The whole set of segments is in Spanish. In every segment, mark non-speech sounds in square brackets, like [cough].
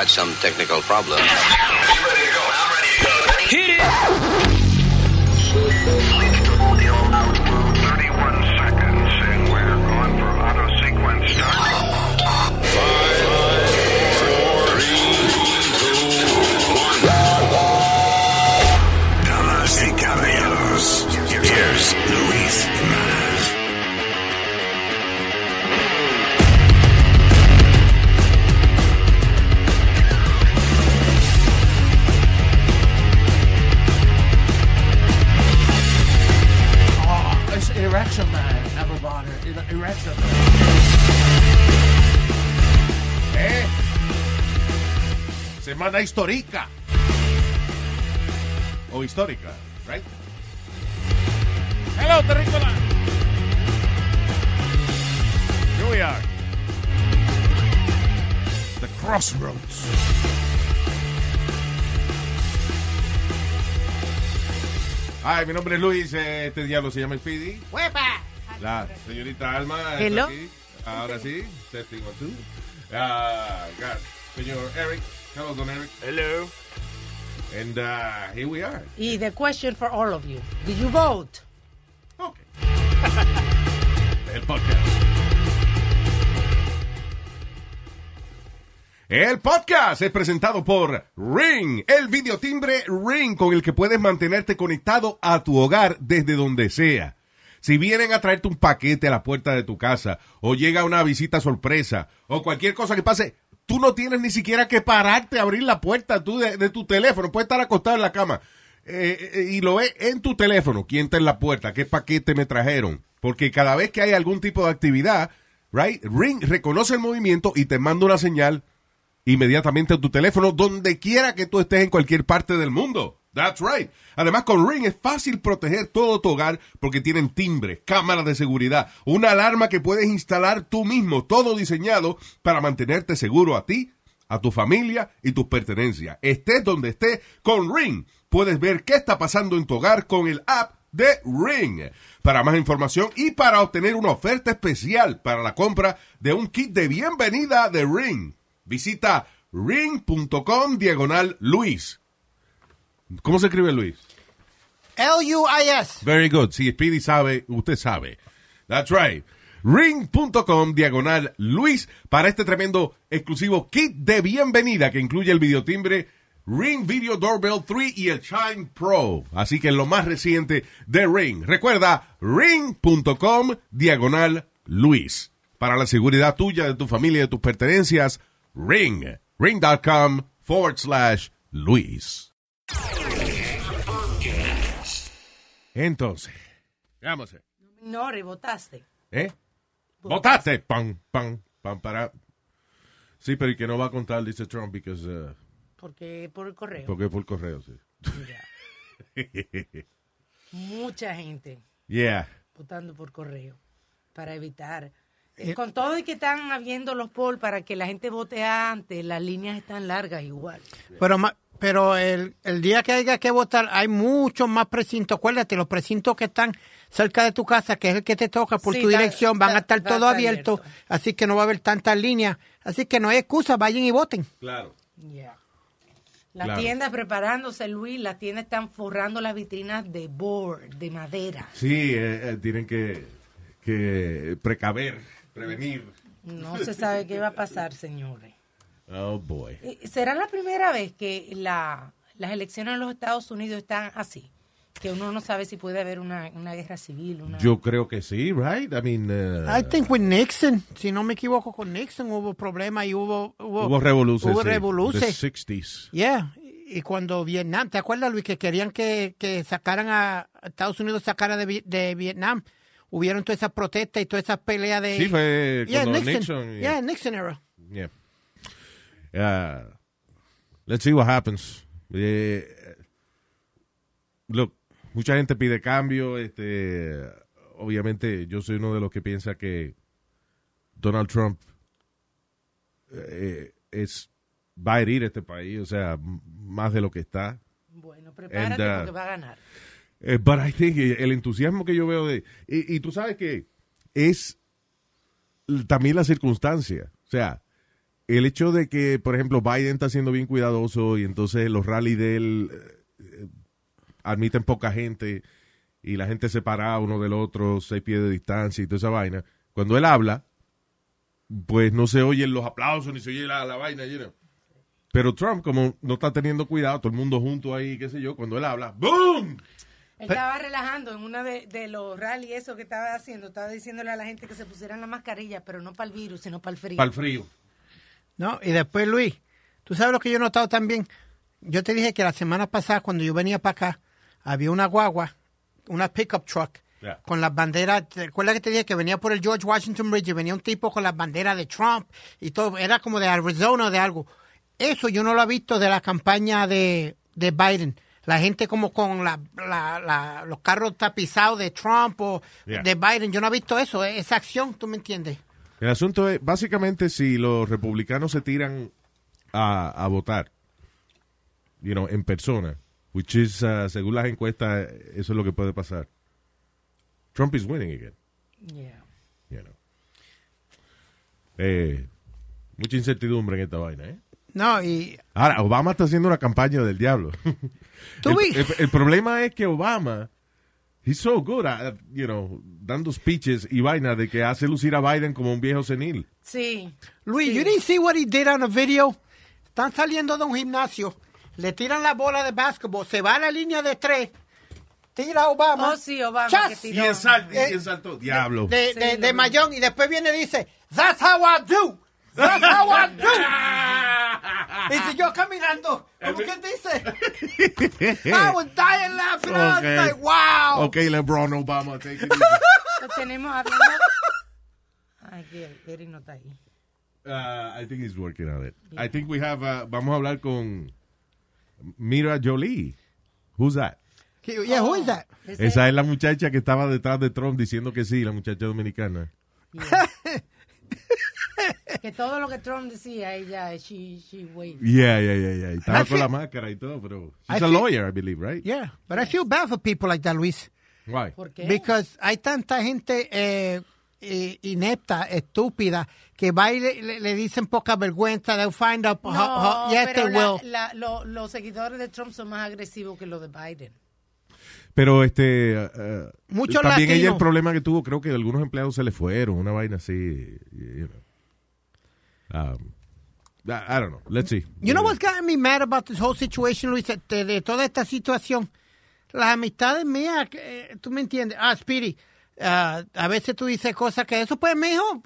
despite some technical problem. ¿Eh? Semana histórica. O histórica, right? Hello, Terrícola. Here we are. The Crossroads. Ay, mi nombre es Luis, eh, este diablo se llama Speedy. ¡Huepa! La señorita Alma está Hello. aquí. Ahora sí, testing one, two. Ah, got señor Eric. Hello, don Eric. Hello. And uh, here we are. Y the question for all of you. Did you vote? Okay. [laughs] El podcast. El podcast es presentado por Ring, el videotimbre Ring con el que puedes mantenerte conectado a tu hogar desde donde sea. Si vienen a traerte un paquete a la puerta de tu casa, o llega una visita sorpresa, o cualquier cosa que pase, tú no tienes ni siquiera que pararte a abrir la puerta tú de, tu teléfono. Puedes estar acostado en la cama eh, eh, y lo ves en tu teléfono. ¿Quién está en la puerta? ¿Qué paquete me trajeron? Porque cada vez que hay algún tipo de actividad, right, Ring reconoce el movimiento y te manda una señal inmediatamente a tu teléfono donde quiera que tú estés en cualquier parte del mundo. That's right. Además, con Ring es fácil proteger todo tu hogar porque tienen timbres, cámaras de seguridad, una alarma que puedes instalar tú mismo, todo diseñado para mantenerte seguro a ti, a tu familia y tus pertenencias. Estés donde estés, con Ring puedes ver qué está pasando en tu hogar con el app de Ring. Para más información y para obtener una oferta especial para la compra de un kit de bienvenida de Ring, visita ring.com diagonal Luis. ¿Cómo se escribe Luis? L-U-I-S. Very good. Si Speedy sabe, usted sabe. That's right. Ring.com diagonal Luis para este tremendo exclusivo kit de bienvenida que incluye el videotimbre Ring Video Doorbell 3 y el Chime Pro. Así que lo más reciente de Ring. Recuerda, ring.com diagonal Luis. Para la seguridad tuya, de tu familia y de tus pertenencias, Ring. Ring.com forward slash Luis. Entonces, vamos. No, votaste. ¿Eh? ¡Votaste! Pam, pam, pam, para. Sí, pero ¿y que no va a contar, dice Trump, because, uh, Porque por el correo. porque por correo, sí. [laughs] Mucha gente yeah. votando por correo para evitar. Eh, con todo y que están habiendo los polls para que la gente vote antes, las líneas están largas igual. Pero, ma- pero el, el día que haya que votar hay muchos más precintos. Acuérdate, los precintos que están cerca de tu casa, que es el que te toca por Sí, tu dirección, van a estar todo abierto, abierto. así que no va a haber tantas líneas. Así que no hay excusa, vayan y voten. Claro. Yeah. Las Claro. tiendas preparándose, Luis, las tiendas están forrando las vitrinas de board, de madera. Sí, eh, eh, tienen que, que precaver, prevenir. No se sabe qué va a pasar, señores. Oh, boy. Eh, ¿Será la primera vez que la, las elecciones en los Estados Unidos están así? Que uno no sabe si puede haber una, una guerra civil. Una... Yo creo que sí, right? I mean, uh, I think with Nixon, si no me equivoco, con Nixon hubo problemas y hubo... Hubo, hubo revoluciones. Hubo revoluciones. the 60s. Yeah. Y cuando Vietnam, ¿te acuerdas, Luis, que querían que, que sacaran a Estados Unidos sacara de, de Vietnam? Hubieron todas esas protestas y todas esas peleas de... Sí, fue Yeah, cuando Nixon. Nixon, yeah. Yeah, Nixon era. Yeah. Uh, let's see what happens. Eh, look, mucha gente pide cambio. Este, obviamente, yo soy uno de los que piensa que Donald Trump eh, es va a herir este país, o sea, más de lo que está. Bueno, prepárate And, uh, porque va a ganar. Eh, but I eh, el entusiasmo que yo veo de... Y, y tú sabes que es también la circunstancia. O sea, el hecho de que, por ejemplo, Biden está siendo bien cuidadoso y entonces los rallies de él eh, admiten poca gente y la gente separada uno del otro, seis pies de distancia y toda esa vaina. Cuando él habla, pues no se oyen los aplausos ni se oye la, la vaina. you. Pero Trump, como no está teniendo cuidado, todo el mundo junto ahí, qué sé yo, cuando él habla, ¡boom! Él estaba relajando en una de, de los rallies, eso que estaba haciendo, estaba diciéndole a la gente que se pusieran la mascarilla, pero no para el virus, sino para el frío. Para el frío. ¿no? Y después, Luis, tú sabes lo que yo he notado también. Yo te dije que la semana pasada, cuando yo venía para acá, había una guagua, una pickup truck, Yeah. con las banderas. ¿Te acuerdas que te dije que venía por el George Washington Bridge y venía un tipo con las banderas de Trump y todo? Era como de Arizona o de algo. Eso yo no lo he visto de la campaña de, de Biden. La gente como con la, la- la- los carros tapizados de Trump o Yeah. de Biden. Yo no he visto eso, eh, esa acción, ¿tú me entiendes? El asunto es, básicamente, si los republicanos se tiran a, a votar, you know, en persona, which is, uh, según las encuestas, eso es lo que puede pasar. Trump is winning again, Yeah. you know. Eh, mucha incertidumbre en esta vaina, ¿eh? No, y Ahora, Obama está haciendo una campaña del diablo. [laughs] Tú el, vi- el- el problema es que Obama, he's so good at, you know, dando speeches y vaina de que hace lucir a Biden como un viejo senil. Sí. Luis, Sí. you didn't see what he did on the video. Están saliendo de un gimnasio, le tiran la bola de básquetbol, se va a la línea de tres, tira a Obama. Oh, sí, Obama Chas. que Y tiró. Eh, y en salto, diablo. de, de, Sí, de lo- Mayón y después viene y dice, That's how I do. That's how I do. [laughs] y si yo caminando, ¿cómo que dice? I was dying laughing. I was Okay. like, wow. Ok, LeBron Obama, take it easy. [laughs] Lo tenemos hablando. Ay, que Eric no está ahí. Uh, I think he's working on it. I think we have, uh, vamos a hablar con Mira Jolie. Who's that? Yeah, who is that? Ese- Esa es la muchacha que estaba detrás de Trump diciendo que sí, la muchacha dominicana. [laughs] [laughs] que todo lo que Trump decía, ella, she, she waved. Yeah, yeah, yeah, yeah. Estaba I con la máscara y todo, pero I she's a feel- lawyer, I believe, right? Yeah, but I feel bad for people like that, Luis. Why? ¿Por qué? Because hay tanta gente eh, inepta, estúpida, que va y le, le- le dicen poca vergüenza. They'll find out. no, how- how- yes, pero they la- will. la- lo- los seguidores de Trump son más agresivos que los de Biden. Pero este, uh, Muchos también ella latinos. el problema que tuvo, creo que algunos empleados se le fueron, una vaina así, you know. Um, I, don't know. Let's see. You know what's gotten me mad about this whole situation, Luis? De, de toda esta situación. Las amistades mías, que, eh, tú me entiendes. Ah, Speedy, ah, a veces tú dices cosas que eso, pues, mijo,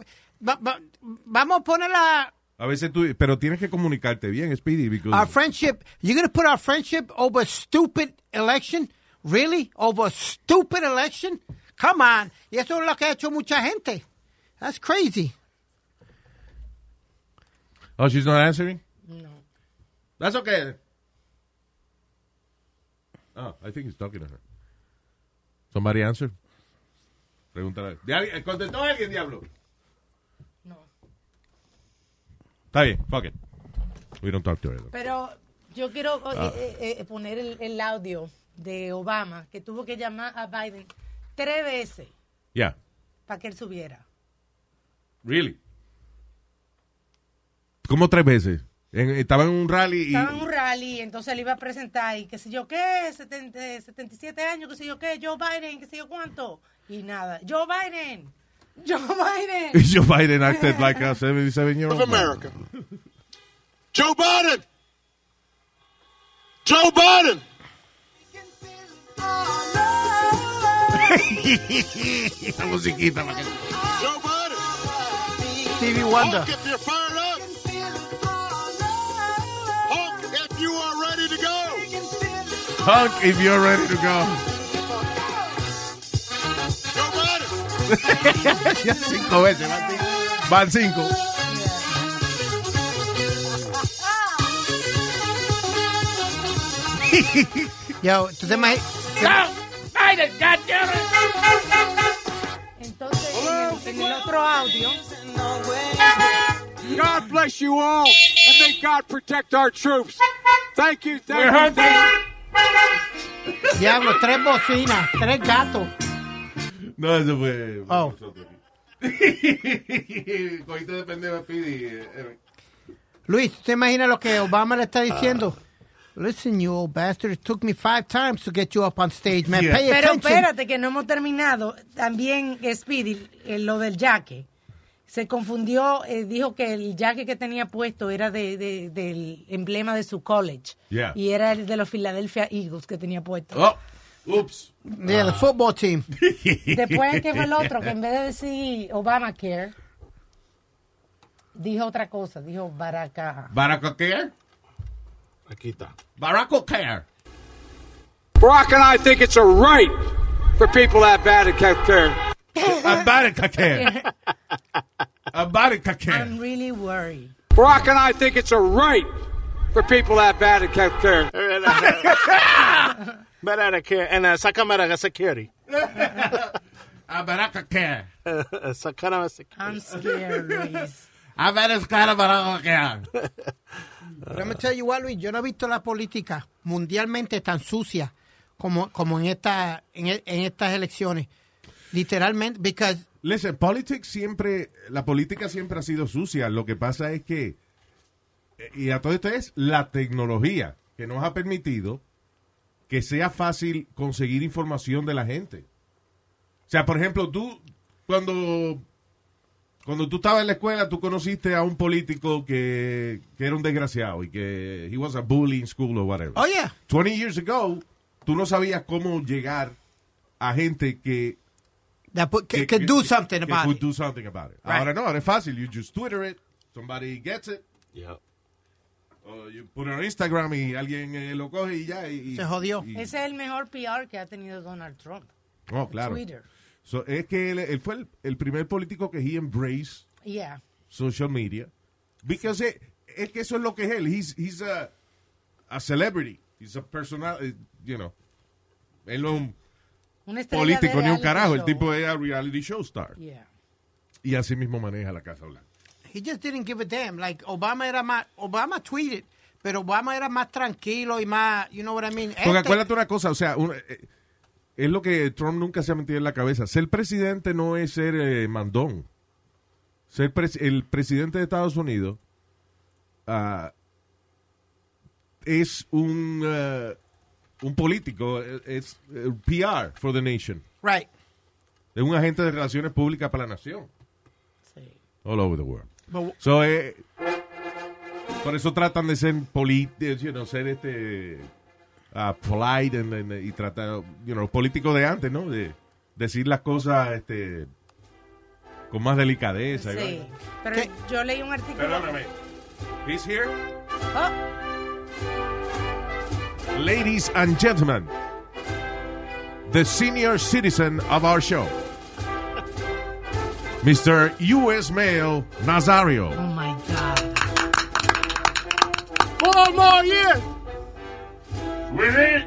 va- va- vamos a ponerla. A veces tú, pero tienes que comunicarte bien, Speedy, because Our friendship, you're going to put our friendship over a stupid election? Really? Over a stupid election? Come on. Y eso es lo que ha hecho mucha gente. That's crazy. Oh, she's not answering? No. That's okay. Oh, I think he's talking to her. Somebody answer. Pregúntale. ¿De alguien- ¿Contestó alguien, diablo? No. Está bien, fuck it. We don't talk to her. Pero yo quiero Ah. eh, eh, eh, poner el, el audio de Obama, que tuvo que llamar a Biden tres veces Yeah. para que él subiera. Really? ¿Cómo tres veces? En- estaba en un rally y... Estaba en un rally, entonces le iba a presentar y qué sé yo qué, 70, 77 años, qué sé yo qué, Joe Biden, qué sé yo cuánto. Y nada, Joe Biden, [laughs] Joe Biden. [laughs] Joe Biden acted like a 77 year old of America. Joe Biden. Joe Biden. [laughs] Esta musiquita. Joe Biden. Stevie Wonder. Honk if you're ready to go. Joe Biden. Ya cinco veces, van cinco. Van cinco. Yo, ¿tú te imaginas? Biden, goddammit! Entonces, en el, en el otro audio, God bless you all, and may God protect our troops. Thank you, thank We're you, hungry. thank you. Diablo, tres bocinas, tres gatos. No, eso fue... Oh. [laughs] Cogiste de pendejo, Speedy. eh, eh. Luis, ¿te imaginas lo que Obama le está diciendo? Listen, you old bastard, it took me five times to get you up on stage, man. Yeah. Pay Pero attention. espérate, que no hemos terminado. También Speedy, eh, lo del jaque. Se confundió, eh, dijo que el jaque que tenía puesto era de, de- del emblema de su college. Yeah. Y era el de los Philadelphia Eagles que tenía puesto. Oh, ups. Yeah, the football team. [laughs] Después, ¿qué fue el otro? Que en vez de decir Obamacare, dijo otra cosa. Dijo Baraka. Barack Care. Aquí está. Barack Care. Barack and I think it's a right for people to have bad health care. Barack Care. [laughs] I'm really worried. Barack and I think it's a right for people to have bad health care. Better [laughs] care. And uh, Sakamara security. Barack Care. Sakana security. I'm scared, Luis. A ver, es cara Barack Care. Pero let me tell you what, Luis, yo no he visto la política mundialmente tan sucia como, como en, esta, en, en estas elecciones. Literalmente, because Listen, politics siempre, la política siempre ha sido sucia. Lo que pasa es que, eh, y a todo esto es la tecnología que nos ha permitido que sea fácil conseguir información de la gente. O sea, por ejemplo, tú, cuando, cuando tú estabas en la escuela, tú conociste a un político que, que era un desgraciado y que he was a bully in school or whatever. Oh, yeah. 20 years ago, tú no sabías cómo llegar a gente que that put, can, can do something que about could it. do something about it. Right. Ahora no, ahora es fácil. You just Twitter it, somebody gets it, Yep. or you put it on Instagram y alguien eh, lo coge y ya. Y, Se jodió. y- Ese es el mejor PR que ha tenido Donald Trump. oh, claro. Twitter. So, es que él, él fue el, el primer político que he embraced Yeah. social media. Because eh, es que eso es lo que es él. He's, he's a, a celebrity. He's a personal, eh, you know. Él no es un político ni un carajo. El tipo es a reality show star. Yeah. Y así mismo maneja la Casa Blanca. He just didn't give a damn. Like, Obama era más, Obama tweeted, pero Obama era más tranquilo y más, you know what I mean? Porque Este- acuérdate una cosa, o sea, un- eh, es lo que Trump nunca se ha metido en la cabeza. Ser presidente no es ser eh, mandón. Ser pres- el presidente de Estados Unidos ah, es un, eh, un político, eh, es eh, PR for the nation. Right. Es un agente de relaciones públicas para la nación. Sí. All over the world. But- So, eh, por eso tratan de ser políticos, you know, ser este ah, polite and- and- y tratar, you know, políticos de antes, ¿no? De decir las cosas este con más delicadeza. Sí. Pero ¿Qué? yo leí un artículo. Perdóname. He's here. Oh, Ladies and gentlemen, the senior citizen of our show, [laughs] Mr. U.S. Mail Nazario. oh my God. Four more years. Winnie!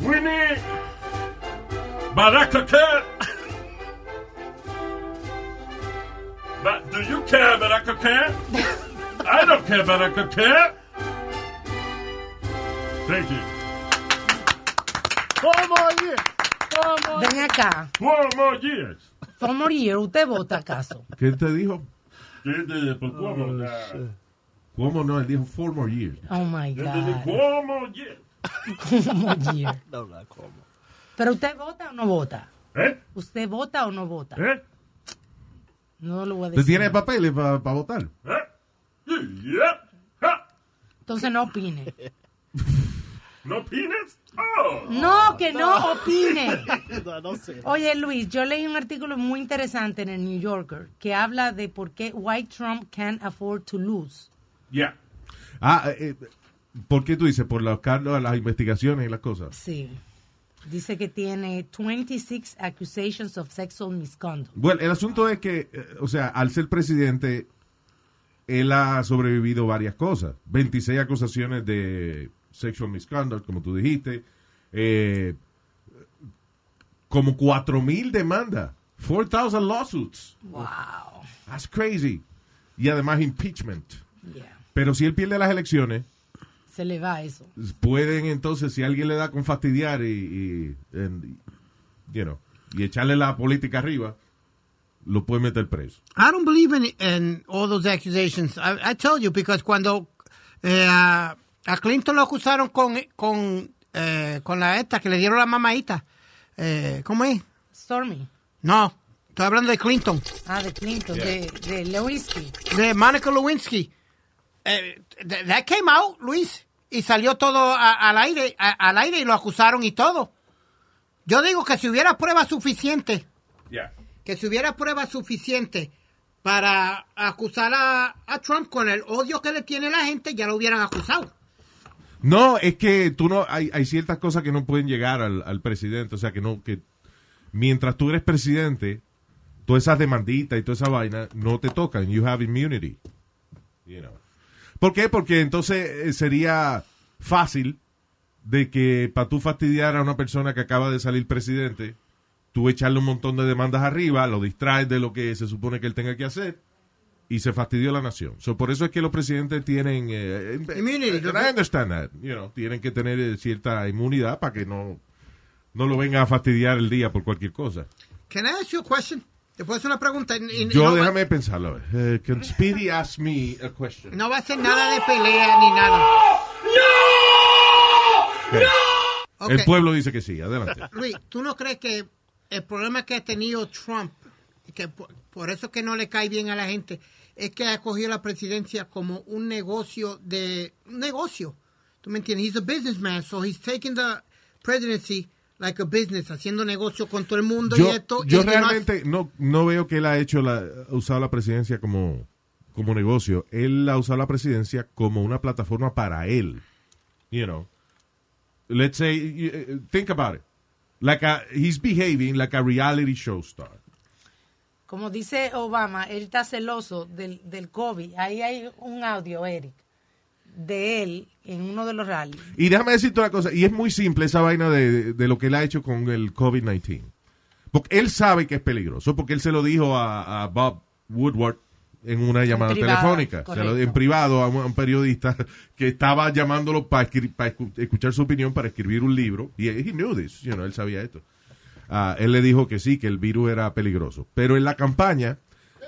Winnie! Baraka care! But do you care, Baraka care? [laughs] I don't care, Baraka care! Thank you. Four more years. Four more. Ven acá. Four more years. Four more years. ¿Usted vota acaso? ¿Qué te dijo? ¿Qué te- por cómo? ¿Cómo no? Él dijo four more years. Oh my God. Four more years. [laughs] Four more years. [laughs] No, no, ¿cómo? Pero usted vota o no vota? ¿Eh? ¿Usted vota o no vota? ¿Eh? No lo voy a ¿Te decir. tiene papeles para votar? ¿Eh? Yeah. Ja. Entonces no opine. [laughs] ¿No pines? Oh. No, que no opine. [laughs] No, no sé. Oye, Luis, yo leí un artículo muy interesante en el New Yorker que habla de por qué why Trump can't afford to lose. Yeah. Ah, eh, eh, ¿por qué tú dices? ¿Por los cargos, las investigaciones y las cosas? Sí. Dice que tiene 26 accusations of sexual misconduct. Bueno, el asunto es que, eh, o sea, al ser presidente, él ha sobrevivido varias cosas. 26 acusaciones de sexual misconduct, como tú dijiste. Eh, como 4.000 demandas. 4,000 lawsuits. Wow. That's crazy. Y además impeachment. Yeah. Pero si él pierde las elecciones, Se le va eso. pueden entonces, si alguien le da con fastidiar y, y, and, you know, y echarle la política arriba, lo puede meter preso. I don't believe in, in all those accusations. I, I tell you, because cuando eh, a, a Clinton lo acusaron con, con, eh, con la esta que le dieron la mamadita. Eh, ¿Cómo es? Stormy. No, estoy hablando de Clinton. Ah, de Clinton, de, de Lewinsky. de Monica Lewinsky. Eh, th- that came out, Luis, y salió todo a- al aire, a- al aire y lo acusaron y todo. Yo digo que si hubiera pruebas suficientes, que si hubiera pruebas suficientes para acusar a, a Trump con el odio que le tiene la gente, ya lo hubieran acusado. No, es que tú no, hay, hay ciertas cosas que no pueden llegar al, al presidente, o sea que no, que mientras tú eres presidente, todas esas demanditas y toda esa vaina no te tocan. You have immunity. You know. ¿Por qué? Porque entonces eh, sería fácil de que para tú fastidiar a una persona que acaba de salir presidente, tú echarle un montón de demandas arriba, lo distraes de lo que se supone que él tenga que hacer y se fastidió la nación. So, por eso es que los presidentes tienen... eh, eh, Immunity. I understand that. You know, tienen que tener eh, cierta inmunidad para que no, no lo venga a fastidiar el día por cualquier cosa. Can I ask you a question? ¿Te puedo hacer una pregunta? Y- y- Yo no, va- déjame pensarlo. a ver. Eh, can Speedy [laughs] ask me a question? no va a ser nada de pelea ni nada. Ok. El pueblo dice que sí. Adelante. Luis, ¿tú no crees que el problema que ha tenido Trump, que por, eso que no le cae bien a la gente, es que ha cogido la presidencia como un negocio de un negocio? ¿Tú me entiendes? He's a businessman, so he's taking the presidency like a business, haciendo negocio con todo el mundo yo y esto. yo y realmente no, no veo que él ha hecho la, ha usado la presidencia como, como negocio. Él ha usado la presidencia como una plataforma para él. You know. Let's say, uh, think about it. Like a, he's behaving like a reality show star. Como dice Obama, él está celoso del, del COVID. Ahí hay un audio, Eric, de él en uno de los rallies. Y déjame decirte una cosa, y es muy simple esa vaina de, de lo que él ha hecho con el COVID-19. Porque él sabe que es peligroso, porque él se lo dijo a, a Bob Woodward en una llamada privado, telefónica, se lo- correcto. en privado a un, a un periodista que estaba llamándolo para escuchar su opinión, para escribir un libro. Y he knew this, you know, él sabía esto. Ah, él le dijo que sí, que el virus era peligroso. Pero en la campaña,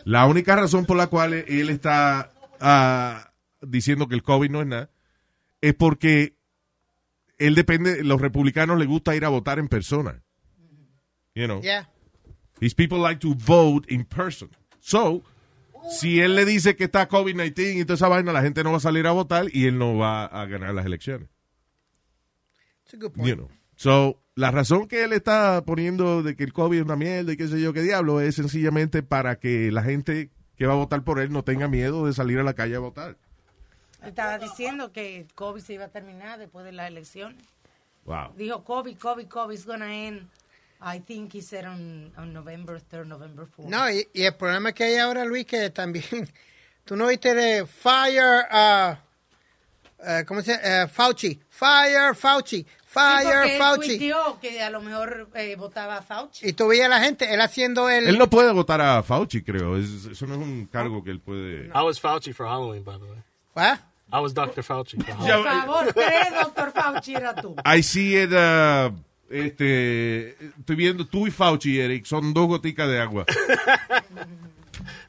la única razón por la cual él está ah, diciendo que el COVID no es nada, es porque él depende, los republicanos les gusta ir a votar en persona. You know, Yeah. these people like to vote in person. So, si él le dice que está COVID-19 y toda esa vaina, la gente no va a salir a votar y él no va a ganar las elecciones. It's a good point. You know. So, la razón que él está poniendo de que el COVID es una mierda y qué sé yo qué diablo es sencillamente para que la gente que va a votar por él no tenga miedo de salir a la calle a votar. Estaba diciendo que el COVID se iba a terminar después de las elecciones. Wow. Dijo COVID, COVID, COVID is gonna end. I think he said on, on November 3rd, November 4th. No, y, y el problema que hay ahora, Luis, que también, [laughs] tú no viste de Fire, uh, uh, ¿cómo se llama? Uh, Fauci, Fire Fauci, Sí, él Fauci. tuiteó que a lo mejor eh, votaba a Fauci. Y tú veías a la gente, él haciendo el... Él no puede votar a Fauci, creo. Es- eso no es un cargo que él puede... I was Fauci for Halloween, by the way. ¿Ah? I was Dr. Fauci for Halloween. Por favor, tres, doctor Fauci era tú. I see it, uh, este, estoy viendo tú y Fauci, Eric, son dos goticas de agua. [laughs]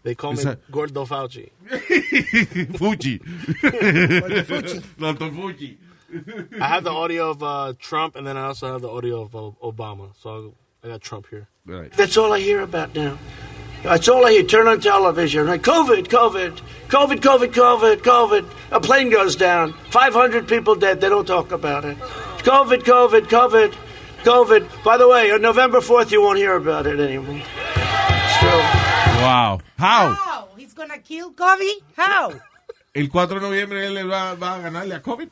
They call me Gordo Fauci. [laughs] Fuchi. Fuchi. [laughs] Doctor Fuchi. I have the audio of uh, Trump, and then I also have the audio of uh, Obama. So I got Trump here. Right. That's all I hear about now. That's all I hear. Turn on television. Right? COVID, COVID, COVID, COVID, COVID, COVID. A plane goes down. 500 people dead. They don't talk about it. COVID, COVID, COVID, COVID. By the way, on November 4th, you won't hear about it anymore. Still. Wow. How? How? He's gonna kill COVID? How? El 4 de noviembre él va, va a ganarle a COVID.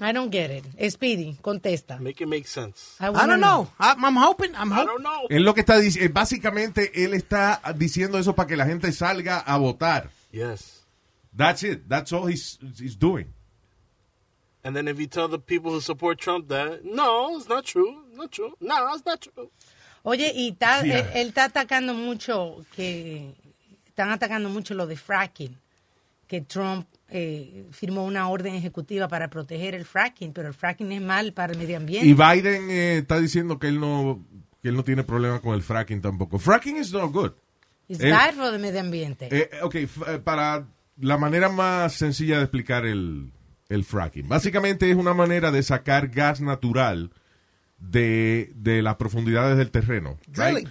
I don't get it. Speedy, contesta. Make it make sense. I, I don't know. I'm, I'm hoping, I'm I hoping. don't know. Él lo que está diciendo, básicamente él está diciendo eso para que la gente salga a votar. Yes. That's it. That's all he's, he's doing. And then if you tell the people who support Trump that, no, it's not true. Not true. No, it's not true. Oye, y está, Sí, él, él está atacando mucho, que están atacando mucho lo de fracking, que Trump eh, firmó una orden ejecutiva para proteger el fracking, pero el fracking es mal para el medio ambiente. Y Biden eh, está diciendo que él no que él no tiene problema con el fracking tampoco. Fracking is not good. It's Eh, bad for the medio ambiente. Eh, ok, eh, para la manera más sencilla de explicar el, el fracking. Básicamente es una manera de sacar gas natural de, de las profundidades del terreno. right? Drilling.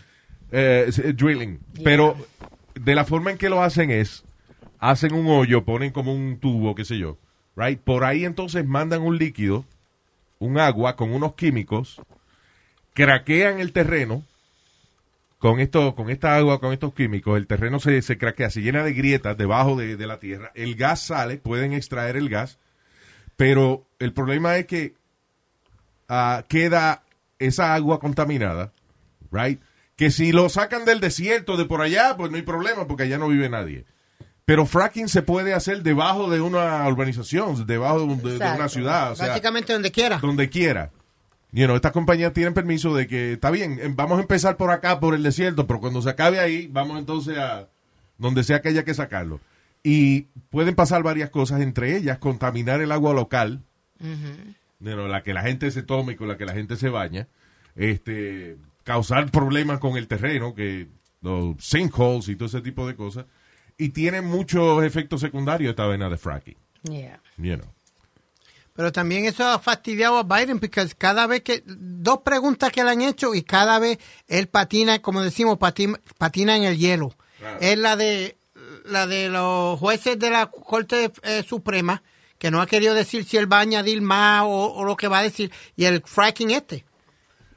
Eh, sí, drilling. Pero de la forma en que lo hacen es, hacen un hoyo, ponen como un tubo, qué sé yo. Right? Por ahí entonces mandan un líquido, un agua con unos químicos, craquean el terreno con esto, con esta agua, con estos químicos, el terreno se, se craquea, se llena de grietas debajo de, de la tierra, el gas sale, pueden extraer el gas, pero el problema es que ah, queda esa agua contaminada, right? Que si lo sacan del desierto, de por allá, pues no hay problema, porque allá no vive nadie. Pero fracking se puede hacer debajo de una urbanización, debajo de, de- una ciudad, o sea, Básicamente donde quiera. donde quiera. You know, estas compañías tienen permiso de que, está bien, em, vamos a empezar por acá, por el desierto, pero cuando se acabe ahí, vamos entonces a donde sea que haya que sacarlo. Y pueden pasar varias cosas, entre ellas contaminar el agua local, you know, la que la gente se tome y con la que la gente se baña, este, causar problemas con el terreno, que los sinkholes y todo ese tipo de cosas. Y tiene muchos efectos secundarios esta vena de fracking, Yeah. you know. Pero también eso ha fastidiado a Biden porque cada vez que, dos preguntas que le han hecho y cada vez él patina, como decimos, patina, patina en el hielo. Es la de, la de los jueces de la Corte eh, Suprema, que no ha querido decir si él va a añadir más o, o lo que va a decir, y el fracking este.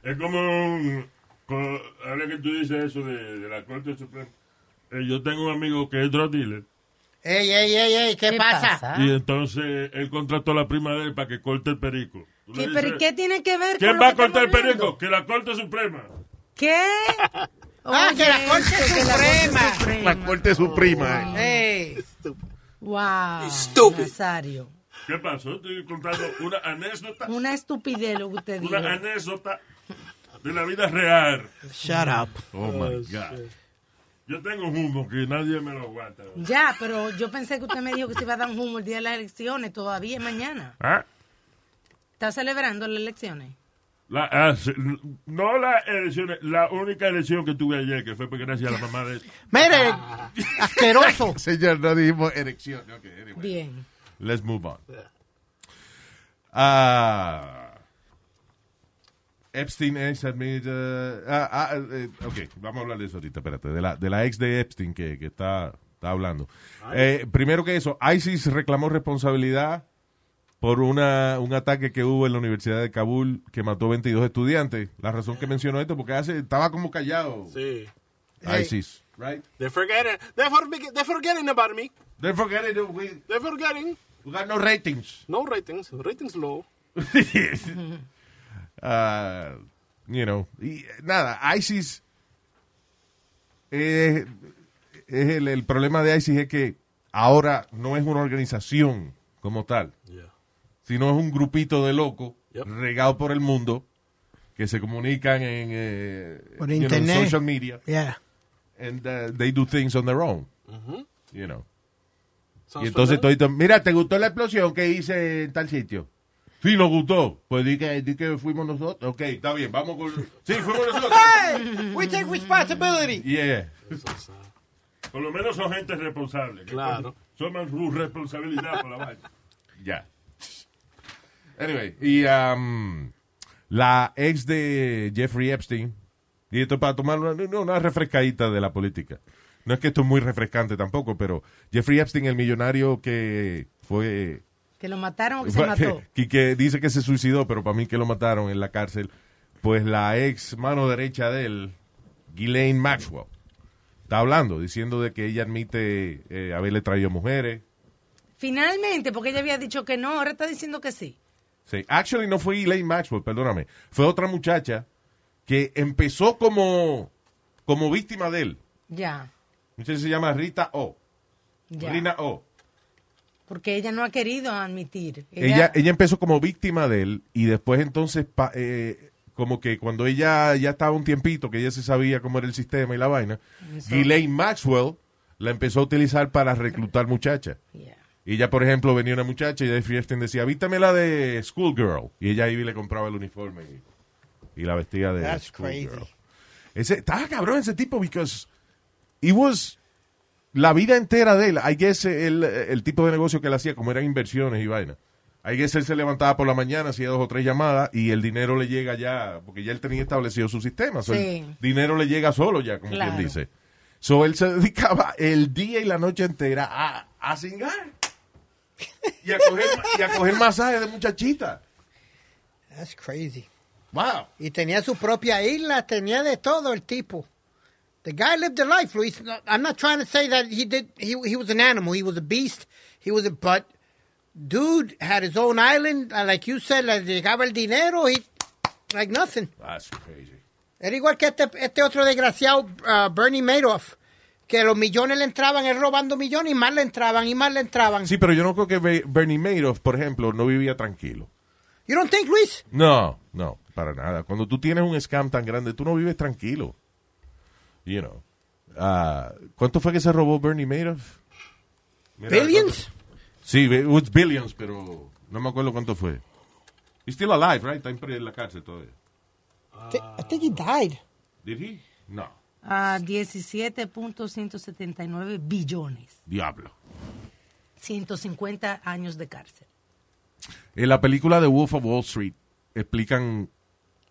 Es como un... Ahora que tú dices eso de, de la Corte Suprema. Eh, yo tengo un amigo que es drug dealer. Ey, ey, ey, ey, ¿qué, pasa? Y entonces él contrató a la prima de él para que corte el perico. ¿Qué, dices, ¿Pero ¿y qué tiene que ver ¿Quién con va a cortar el perico? Que la Corte Suprema. ¿Qué? [laughs] Ah, que la Corte Suprema. La corte suprema. eh. Ey. Wow. Stupid. Nazario. ¿Qué pasó? Estoy contando una anécdota. Una estupidez lo que usted dijo. Una anécdota de la vida real. Shut up. Oh my God. Yo tengo un humo que nadie me lo aguanta. Ya, pero yo pensé que usted me dijo que se iba a dar un humo el día de las elecciones. Todavía es mañana. ¿Ah? ¿Está celebrando las elecciones? La- ah, no las elecciones, la única elección que tuve ayer, que fue porque gracias a la mamá de... [laughs] Mire, asqueroso. [laughs] Señor, no dijimos erección. Okay, anyway. Bien. Let's move on. Ah, Epstein ex admit, uh, ah, ah, eh, ok, vamos a hablar de eso ahorita, espérate, de la, de la ex de Epstein que, que está, está hablando. Eh, primero que eso, ISIS reclamó responsabilidad por una, un ataque que hubo en la Universidad de Kabul que mató 22 estudiantes. La razón que mencionó esto, porque hace, estaba como callado Sí. ISIS, right? They're forgetting. They're, forg- they're forgetting about me. They're forgetting we, They're forgetting. we got no ratings. No ratings. Ratings low. [laughs] Ah, you know, y, nada, ISIS eh, es el, el problema de ISIS es que ahora no es una organización como tal, Yeah. sino es un grupito de locos Yep. regado por el mundo que se comunican en eh, Por you know, internet. social media Yeah. and uh, they do things on their own, you know. Sounds Y entonces mira, ¿te gustó la explosión que hice en tal sitio? Sí, nos gustó. Pues di que, di que fuimos nosotros. Ok, está bien, vamos con... Sí, fuimos nosotros. [laughs] Hey, we take responsibility. Yeah. Por lo menos son gente responsable. Claro. Toman su responsabilidad por la vaina. Ya. Anyway, y um, la ex de Jeffrey Epstein, y esto para tomar una, una refrescadita de la política. No es que esto es muy refrescante tampoco, pero Jeffrey Epstein, el millonario que fue ¿Que lo mataron o que se [laughs] mató? que, que dice que se suicidó, pero para mí que lo mataron en la cárcel, pues la ex mano derecha de él, Ghislaine Maxwell, está hablando, diciendo de que ella admite eh, haberle traído mujeres. Finalmente, porque ella había dicho que no, ahora está diciendo que sí. Sí, actually no fue Ghislaine Maxwell, perdóname, fue otra muchacha que empezó como, como víctima de él. Ya, Muchacha se llama Rita O. Rina O. Porque ella no ha querido admitir. ella, ella empezó como víctima de él y después entonces pa- eh, como que cuando ella ya estaba un tiempito que ella se sabía cómo era el sistema y la vaina, Eso. Ghislaine Maxwell la empezó a utilizar para reclutar muchachas. Yeah. Y ella, por ejemplo, venía una muchacha y Jeffrey Epstein decía, vítame la de Schoolgirl. Y ella iba y le compraba el uniforme y, y la vestía de That's Schoolgirl. crazy. Ese, estaba cabrón ese tipo, because it was la vida entera de él. I guess el, el tipo de negocio que él hacía, como eran inversiones y vaina. I guess él se levantaba por la mañana, hacía dos o tres llamadas y el dinero le llega ya, porque ya él tenía establecido su sistema. So, Sí. El dinero le llega solo ya, como Claro. quien dice. So él se [laughs] dedicaba el día y la noche entera a, a cingar. Y a coger, y a coger masaje de muchachita. That's crazy. Wow. Y tenía su propia isla, tenía de todo el tipo. The guy lived the life, Luis. I'm not trying to say that he did. He he was an animal. He was a beast. He was a but. Dude had his own island, uh, like you said. Le llegaba el dinero. He like nothing. That's crazy. Era igual que este, este otro desgraciado, uh, Bernie Madoff, que los millones le entraban, él robando millones y más le entraban y más le entraban. Sí, pero yo no creo que Be- Bernie Madoff, por ejemplo, no vivía tranquilo. You don't think, Luis? No, no, para nada. Cuando tú tienes un scam tan grande, tú no vives tranquilo. You know. Ah, ¿Cuánto fue que se robó Bernie Madoff? Mira, Billions? Sí, it was billions, pero no me acuerdo cuánto fue. He's still alive, right? Está en la cárcel todavía. I think he died. Did he? No. A 17.179 billones. Diablo. 150 años de cárcel. En la película de Wolf of Wall Street explican,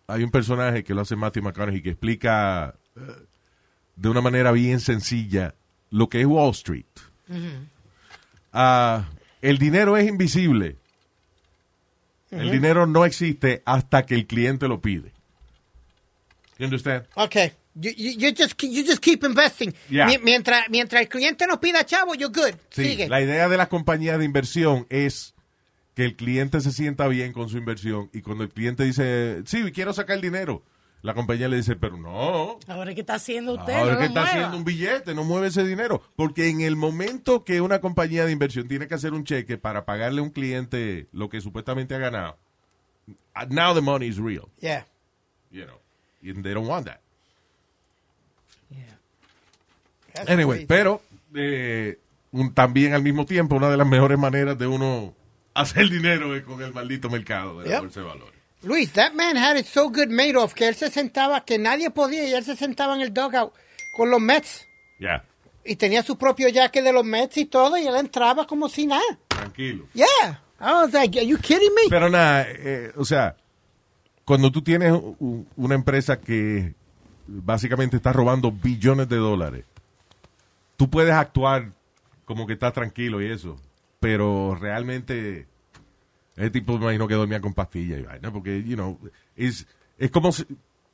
hay un personaje que lo hace Matthew McConaughey que explica eh, de una manera bien sencilla lo que es Wall Street. Ah, el dinero es invisible. El dinero no existe hasta que el cliente lo pide. You understand? Okay. You, you, you just you just keep investing. Yeah. Mientras mientras el cliente no pida chavo, you're good. Sí, Sigue. la idea de las compañías de inversión es que el cliente se sienta bien con su inversión y cuando el cliente dice, sí, quiero sacar el dinero, la compañía le dice, pero no, Ahora, ¿qué está haciendo usted? ahora No que está mueva. haciendo un billete, no mueve ese dinero. Porque en el momento que una compañía de inversión tiene que hacer un cheque para pagarle a un cliente lo que supuestamente ha ganado, uh, now the money is real, Yeah. you know, and they don't want that. That's Anyway, crazy. pero eh, un- también al mismo tiempo una de las mejores maneras de uno hacer dinero es con el maldito mercado de la Yep. bolsa de valores. Luis, that man had it so good made off que él se sentaba, que nadie podía, y él se sentaba en el dugout con los Mets. Ya, Y tenía su propio jaque de los Mets y todo, y él entraba como si nada. tranquilo. Yeah. I was like, are you kidding me? Pero nada, eh, o sea, cuando tú tienes una empresa que básicamente está robando billones de dólares, tú puedes actuar como que estás tranquilo y eso, pero realmente ese tipo me imagino que dormía con pastillas y vaina, porque, you know, es, es como si,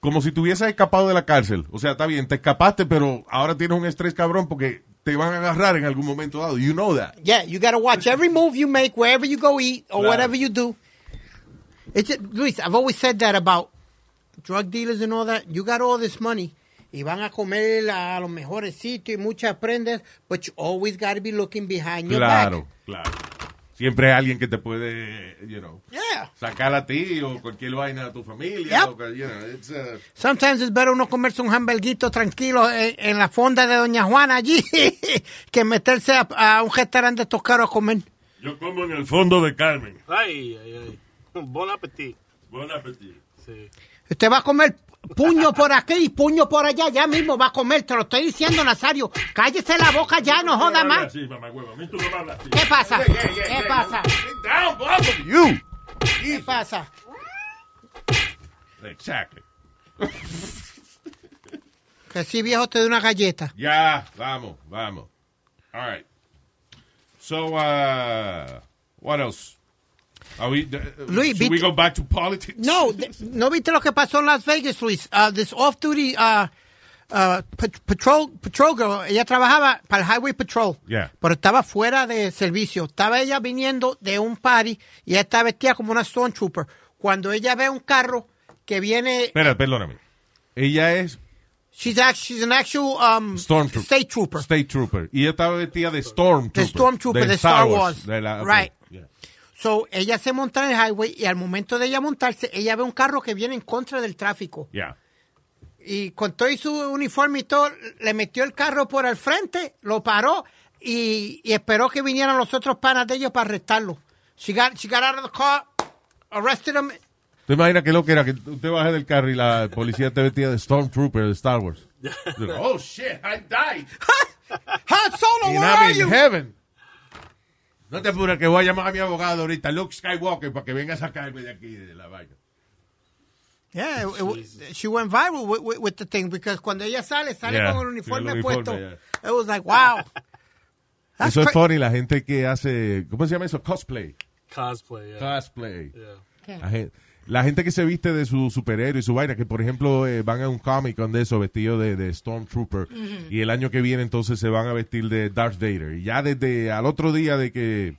como si te hubieses escapado de la cárcel. O sea, está bien, te escapaste, pero ahora tienes un estrés cabrón porque te van a agarrar en algún momento dado. You know that. Yeah, you got to watch every move you make, wherever you go eat, or Claro. whatever you do. It's just, Luis, I've always said that about drug dealers and all that. You got all this money. Y van a comer a los mejores sitios y muchas prendas, but you always got to be looking behind your Claro, back. claro. Siempre hay alguien que te puede, you know, Yeah. sacar a ti o cualquier vaina a tu familia. Yep. o you know, it's, uh, Sometimes it's better uno comerse un hamburguito tranquilo en, en la fonda de Doña Juana allí [laughs] que meterse a, a un restaurante de estos caros a comer. Yo como en el fondo de Carmen. Ay, ay, ay. [laughs] Bon appetit. Buen apetito. Sí. Usted va a comer puño por aquí puño por allá, ya mismo va a comer, te lo estoy diciendo, Nazario. Cállese la boca ya, no joda más. ¿Qué pasa? ¿Qué pasa? ¿Qué pasa? Exactly. Que si viejo te doy una galleta. Ya, vamos, vamos. All right. So, uh, what else? We, uh, Luis, should we go back to politics? No, ¿no viste lo que pasó en Las Vegas, Luis? Uh, this off-duty uh, uh, pat- patrol, patrol girl, ella trabajaba para el Highway Patrol, Yeah. pero estaba fuera de servicio. Estaba ella viniendo de un party y ella estaba vestida como una stormtrooper. Cuando ella ve un carro que viene, Espera, perdóname. Ella es she's, act- she's an actual um, Stormtrooper. state trooper. State Trooper. Y ella estaba vestida de Stormtrooper. De Stormtrooper, de Star Wars. De la- Right. So, ella se monta en el highway y al momento de ella montarse, ella ve un carro que viene en contra del tráfico. Yeah. Y con todo y su uniforme y todo, le metió el carro por el frente, lo paró y, y esperó que vinieran los otros panas de ellos para arrestarlo. She got, she got out of the car, arrested him, ¿Te imaginas qué lo que era? Que usted baje del carro y la policía te vestía de Stormtrooper de Star Wars. [laughs] Digo, oh shit, I died. [laughs] Han Solo, And where I'm are in you? heaven. No te apures que voy a llamar a mi abogado ahorita, Luke Skywalker, para que venga a sacarme de aquí, de la vaina. Yeah, it- it- she went viral with, with, with the thing because cuando ella sale, sale Yeah, con el uniforme puesto. uniforme, It was like, wow. That's Eso es funny, la gente que hace, ¿cómo se llama eso? Cosplay. Cosplay, yeah. Cosplay. yeah. La gente, que se viste de su superhéroe y su vaina, que por ejemplo eh, van a un Comic Con de eso, vestido de, de Stormtrooper, y el año que viene entonces se van a vestir de Darth Vader. Y ya desde al otro día de que,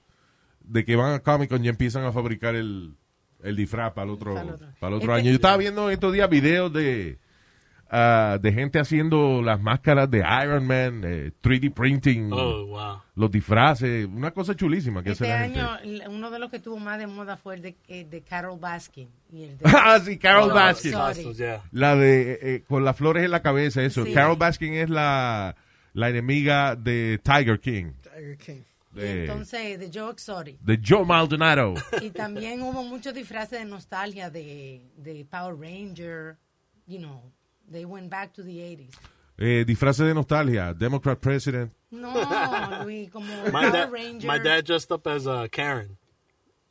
de que van a Comic Con ya empiezan a fabricar el, el disfraz para el otro, Para el otro. para el otro año. Yo estaba viendo estos días videos de, ah, de gente haciendo las máscaras de Iron Man, eh, 3D printing, Oh, wow. los disfraces, una cosa chulísima que Este hace la gente. uno de los que tuvo más de moda fue el de, eh, de Carol Baskin. Y el de, [laughs] ah, sí, Carol Oh, Baskin. sorry. La de eh, eh, con las flores en la cabeza, eso. Sí. Carol Baskin es la, la enemiga de Tiger King, Tiger King. de, entonces, de Joe Exotic. de Joe Maldonado. [laughs] Y también hubo muchos disfraces de nostalgia de, de Power Ranger. You know, they went back to the 80s. Eh, disfraces de nostalgia, Democrat President. No, [laughs] Luis, como My dad, Ranger. my dad dressed up as a Karen.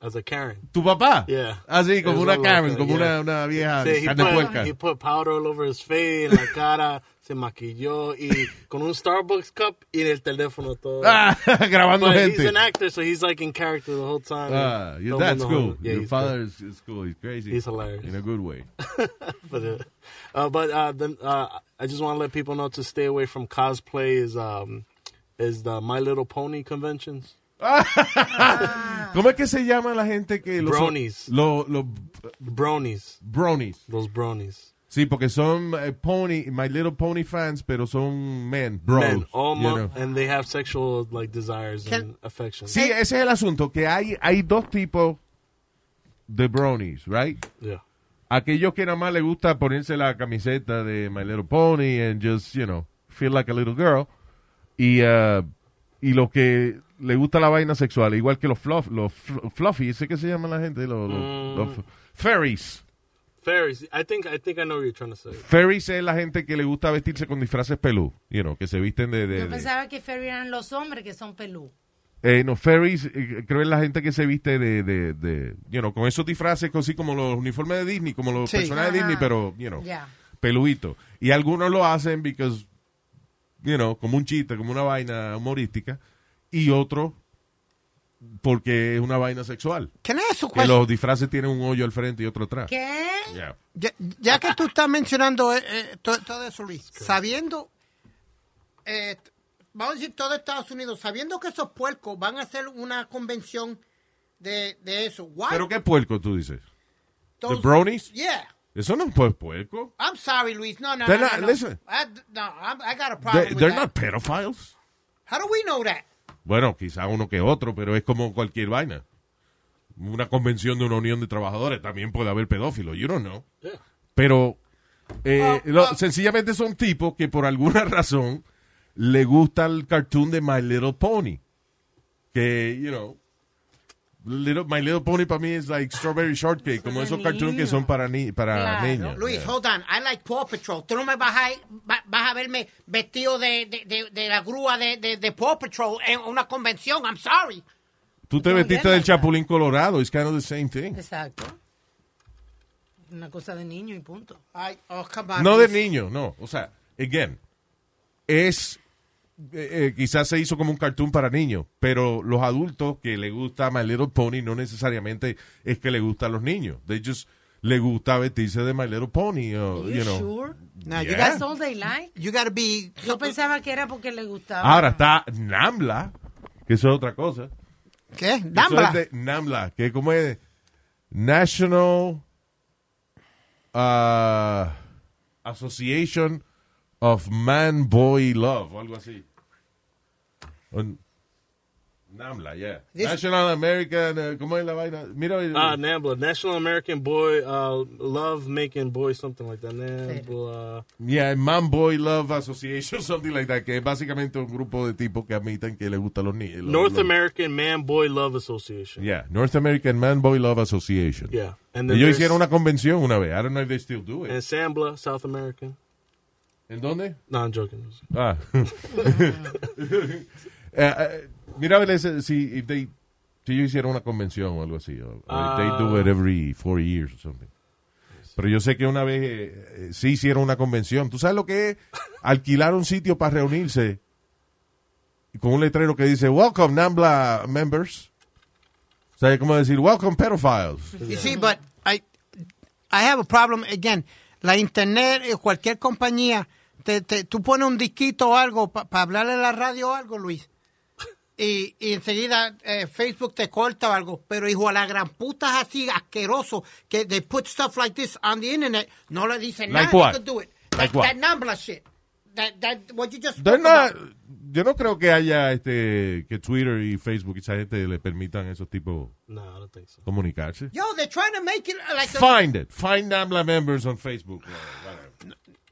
As a Karen. ¿Tu papá? Yeah. Así, como It una Karen, like that, como yeah. una, una vieja Sí, he, put, he put powder all over his face, la [laughs] cara, se maquilló y [laughs] con un Starbucks cup y en el teléfono todo. Ah, [laughs] grabando But gente. he's an actor, so he's like in character the whole time. Ah, your dad's cool. Yeah, your father is, is cool. He's crazy. He's hilarious. In a good way. cool. [laughs] but uh, uh, but uh, then uh, I just want to let people know to stay away from cosplay. Is um is the My Little Pony conventions? ¿Cómo es que se llama la gente que los Bronies. Los los Bronies, bronies. those bronies. Sí, porque son eh, Pony, My Little Pony fans, pero son men, bros. Men, all you know. and they have sexual like desires Can- and affection. Sí, ese es el asunto, que hay, hay dos tipos de bronies, right? Yeah. Aquellos que nada más le gusta ponerse la camiseta de My Little Pony and just, you know, feel like a little girl. Y, uh, y los que le gusta la vaina sexual, igual que los, fluff, los fl- fluffy, ¿ese que se llama la gente? Los, los- Mm. los fairies. Fairies. I think I think I know what you're trying to say. Fairies es la gente que le gusta vestirse con disfraces pelú, you know, que se visten de... de- Yo de- pensaba que Ferry eran los hombres que son pelú. Eh, no, fairies, eh, creo es la gente que se viste de, de, de, you know, con esos disfraces así como los uniformes de Disney, como los Sí. personajes de. Disney, pero, you know, peluito. Y algunos lo hacen because, you know, como un chiste, como una vaina humorística, y otros porque es una vaina sexual. I ask a Que los disfraces tienen un hoyo al frente y otro atrás. ¿Qué? Yeah. Ya, ya que tú estás mencionando eh, eh, to- todo, eso, Luis, sabiendo, eh, vamos a decir todo Estados Unidos, sabiendo que esos puercos van a hacer una convención de, de eso, why Pero qué puerco tú dices. those- ¿The bronies? Yeah. Eso no es puerco. I'm sorry, Luis. No, no, They're no, not- no, no. listen. I, no, I'm- I got a problem They, with they're that. not pedophiles. How do we know that? Bueno, quizá uno que otro, pero es como cualquier vaina. Una convención de una unión de trabajadores también puede haber pedófilos, you don't know. Pero eh, lo- sencillamente son tipos que por alguna [laughs] razón le gusta el cartoon de My Little Pony. Que, you know, Little- My Little Pony para mí es like Strawberry Shortcake, como esos cartoons que son para, ni para Claro. niños. Luis, Yeah. hold on. I like Paw Patrol. Tú no me vas a, va- vas a verme vestido de, de, de, de la grúa de, de, de Paw Patrol en una convención. I'm sorry. Tú te vestiste del. Chapulín Colorado, it's kind of the same thing. Exacto. Una cosa de niño y punto. Ay, oh, come on. No de niño, no. O sea, again, es. Eh, eh, quizás se hizo como un cartoon para niños, pero los adultos que le gusta My Little Pony no necesariamente es que le gusta a los niños. De ellos le gusta vestirse de My Little Pony, o, You you know. sure? No, you got That's all they like. you gotta be. Yo pensaba que era porque le gustaba. Ahora está Namla, que eso es otra cosa. ¿Qué? Eso Dambla. es de Namla, que como es National uh, Association of Man Boy Love, o algo así. Un- NAMBLA, yeah. This- National American, eh, ¿cómo es la vaina? Mira, Ah, NAMBLA, National American Boy uh, Love Making Boy, something like that. NAMBLA. yeah, Man Boy Love Association, [laughs] something like that, que es básicamente un grupo de tipos que admiten que les gustan los niños. North American Man Boy Love Association. Yeah, North American Man Boy Love Association. Yeah. And then Ellos there's- hicieron una convención una vez. I don't know if they still do it. And SAMBLA, South American. ¿En dónde? No, I'm joking. Ah. [laughs] [laughs] Eh, mira, a ver ese- si, if they, si ellos hicieron una convención o algo así. O, or if they do it every four years or something. Pero yo sé que una vez eh, eh, sí hicieron una convención. ¿Tú sabes lo que es? Alquilar un sitio para reunirse con un letrero que dice Welcome NAMBLA members. O sea, es como decir Welcome pedophiles. You see, but I, I have a problem again. La internet, cualquier compañía, te, te- tú pones un disquito o algo para hablarle a la radio o algo, Luis. Y, y enseguida eh, Facebook te corta o algo. Pero hijo a la gran puta es así asqueroso que they put stuff like this on the internet. No le dicen Like nada. what? Do it. Like that, what? that Nambla shit. That, that, what you just not- yo no creo que haya este que Twitter y Facebook y esa gente le permitan a esos tipos No, I don't think so. comunicarse. Yo, they're trying to make it like a- Find it. Find NAMBLA members on Facebook.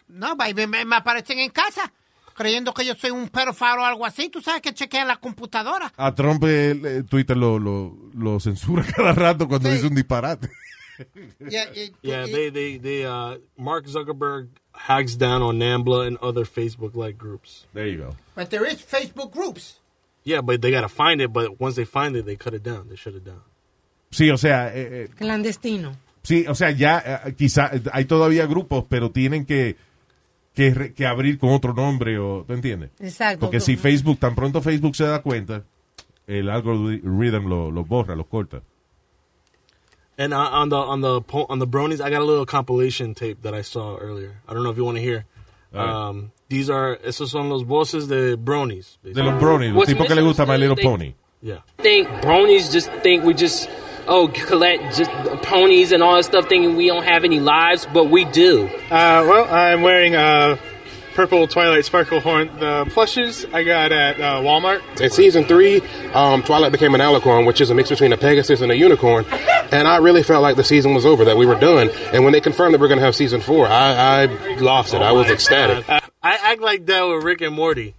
No, baby, me, me aparecen en casa creyendo que yo soy un pedófilo o algo así. Tú sabes que chequean la computadora. A Trump eh, Twitter lo, lo, lo censura [laughs] cada rato cuando Sí. dice un disparate. [laughs] Yeah, y- Yeah, y- they, they, they, uh, Mark Zuckerberg hacks down on NAMBLA and other Facebook-like groups. There you go. But there is Facebook groups. Yeah, but they gotta find it, but once they find it, they cut it down. They shut it down. Sí, o sea, eh, eh, Clandestino. sí, o sea, ya eh, quizá hay todavía grupos, pero tienen que, que, re- que abrir con otro nombre, o, ¿tú entiendes? Exacto. Porque si Facebook, tan pronto Facebook se da cuenta, el algoritmo lo, lo borra, lo corta. And uh, on the on the on the bronies, I got a little compilation tape that I saw earlier. I don't know if you want to hear. Right. Um, these are esos son los voces de bronies. De los bronies, los tipos que le gusta My Little? Pony. Yeah. think bronies just think we just oh collect just ponies and all that stuff, thinking we don't have any lives, but we do. Uh, well, I'm wearing uh, purple Twilight Sparkle Horn. The plushes I got at uh, Walmart. In season three, um, Twilight became an alicorn, which is a mix between a Pegasus and a unicorn. And I really felt like the season was over, that we were done. And when they confirmed that we're going to have season four, I, I lost it. I was ecstatic. I act like that with Rick and Morty.